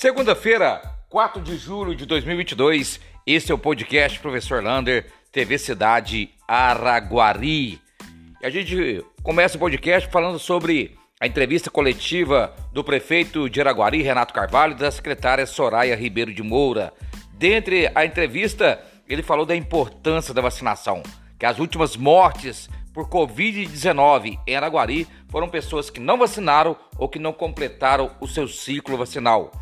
Segunda-feira, 4 de julho de 2022, esse é o podcast Professor Lander, TV Cidade Araguari. E a gente começa o podcast falando sobre a entrevista coletiva do prefeito de Araguari, Renato Carvalho, e da secretária Soraya Ribeiro de Moura. Dentre a entrevista, ele falou da importância da vacinação, que as últimas mortes por Covid-19 em Araguari foram pessoas que não vacinaram ou que não completaram o seu ciclo vacinal.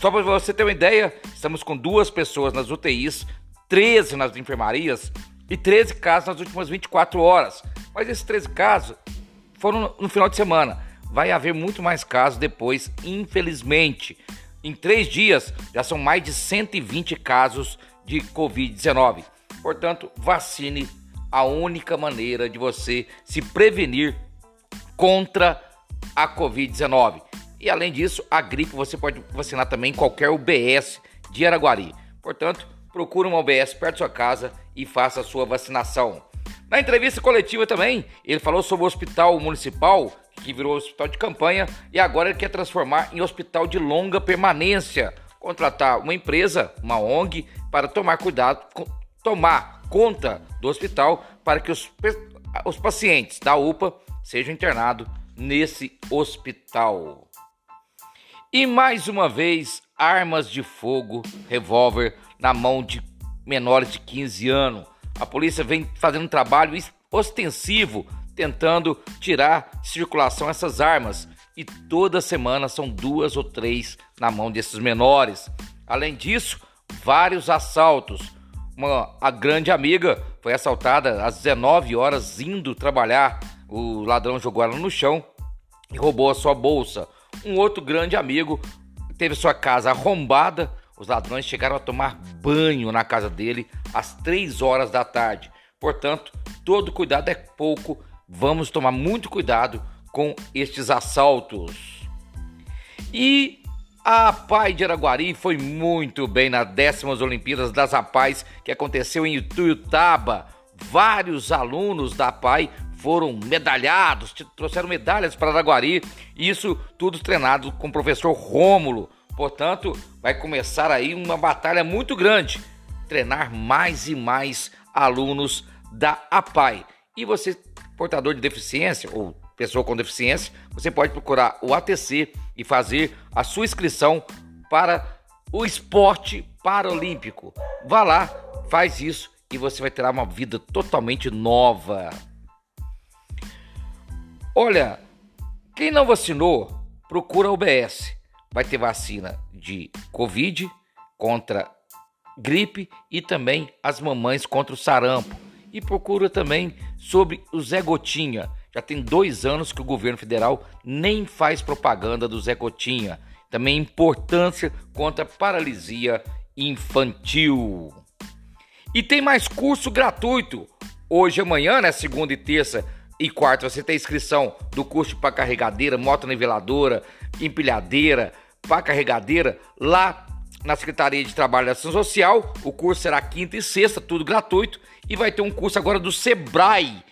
Só para você ter uma ideia, estamos com duas pessoas nas UTIs, 13 nas enfermarias e 13 casos nas últimas 24 horas. Mas esses 13 casos foram no final de semana. Vai haver muito mais casos depois, infelizmente. Em três dias já são mais de 120 casos de Covid-19. Portanto, vacine a única maneira de você se prevenir contra a Covid-19. E além disso, a gripe você pode vacinar também em qualquer UBS de Araguari. Portanto, procure uma UBS perto da sua casa e faça a sua vacinação. Na entrevista coletiva também, ele falou sobre o hospital municipal, que virou hospital de campanha, e agora ele quer transformar em hospital de longa permanência. Contratar uma empresa, uma ONG, para tomar cuidado, tomar conta do hospital para que os, os pacientes da UPA sejam internados nesse hospital. E mais uma vez, armas de fogo, revólver na mão de menores de 15 anos. A polícia vem fazendo um trabalho ostensivo tentando tirar de circulação essas armas e toda semana são duas ou três na mão desses menores. Além disso, vários assaltos, uma a grande amiga foi assaltada às 19 horas indo trabalhar. O ladrão jogou ela no chão e roubou a sua bolsa. Um outro grande amigo teve sua casa arrombada. Os ladrões chegaram a tomar banho na casa dele às 3 horas da tarde. Portanto, todo cuidado é pouco. Vamos tomar muito cuidado com estes assaltos. E a APAI de Araguari foi muito bem nas décimas Olimpíadas das APAIs que aconteceu em Ituiutaba. Vários alunos da APAI foram medalhados, trouxeram medalhas para Araguari. Isso tudo treinado com o professor Rômulo. Portanto, vai começar aí uma batalha muito grande. Treinar mais e mais alunos da APAI. E você, portador de deficiência ou pessoa com deficiência, você pode procurar o ATC e fazer a sua inscrição para o esporte paralímpico. Vá lá, faz isso e você vai ter uma vida totalmente nova. Olha, quem não vacinou, procura a UBS. Vai ter vacina de Covid contra gripe e também as mamães contra o sarampo. E procura também sobre o Zé Gotinha já tem dois anos que o governo federal nem faz propaganda do Zé Gotinha. Também importância contra a paralisia infantil. E tem mais curso gratuito. Hoje, amanhã, né, segunda e terça e quarta, você tem inscrição do curso para carregadeira, moto niveladora, empilhadeira, para carregadeira, lá na Secretaria de Trabalho e Ação Social. O curso será quinta e sexta, tudo gratuito. E vai ter um curso agora do Sebrae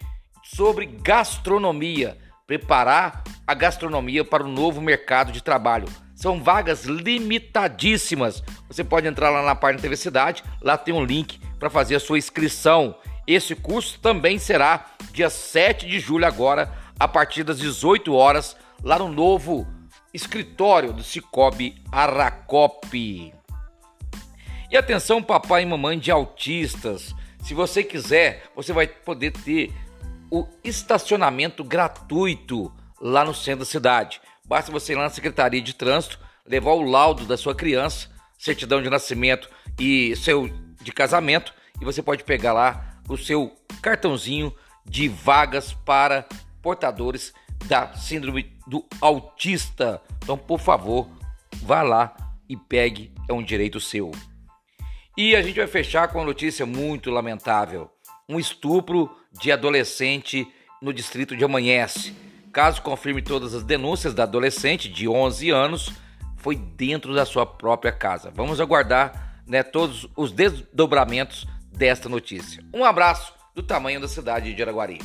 sobre gastronomia, preparar a gastronomia para o novo mercado de trabalho. São vagas limitadíssimas. Você pode entrar lá na página TV Cidade, lá tem um link para fazer a sua inscrição. Esse curso também será dia 7 de julho agora, a partir das 18 horas, lá no novo escritório do Cicobi Aracope. E atenção, papai e mamãe de autistas. Se você quiser, você vai poder ter o estacionamento gratuito lá no centro da cidade. Basta você ir lá na Secretaria de Trânsito, levar o laudo da sua criança, certidão de nascimento e seu de casamento, e você pode pegar lá o seu cartãozinho de vagas para portadores da síndrome do autista. Então, por favor, vá lá e pegue, é um direito seu. E a gente vai fechar com uma notícia muito lamentável um estupro de adolescente no distrito de Amanhece. Caso confirme todas as denúncias da adolescente de 11 anos, foi dentro da sua própria casa. Vamos aguardar né, todos os desdobramentos desta notícia. Um abraço do tamanho da cidade de Araguari.